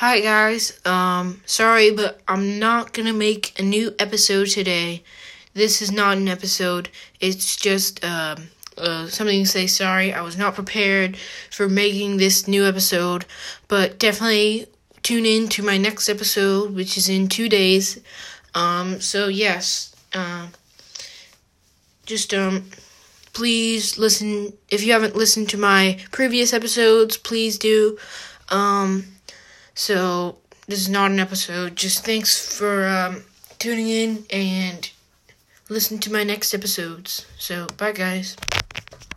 Hi guys. Um sorry but I'm not going to make a new episode today. This is not an episode. It's just um uh, something to say sorry. I was not prepared for making this new episode, but definitely tune in to my next episode, which is in two days. Um, so yes, uh, just um, please listen. If you haven't listened to my previous episodes, please do. Um, so this is not an episode. Just thanks for um, tuning in and listen to my next episodes. So bye, guys.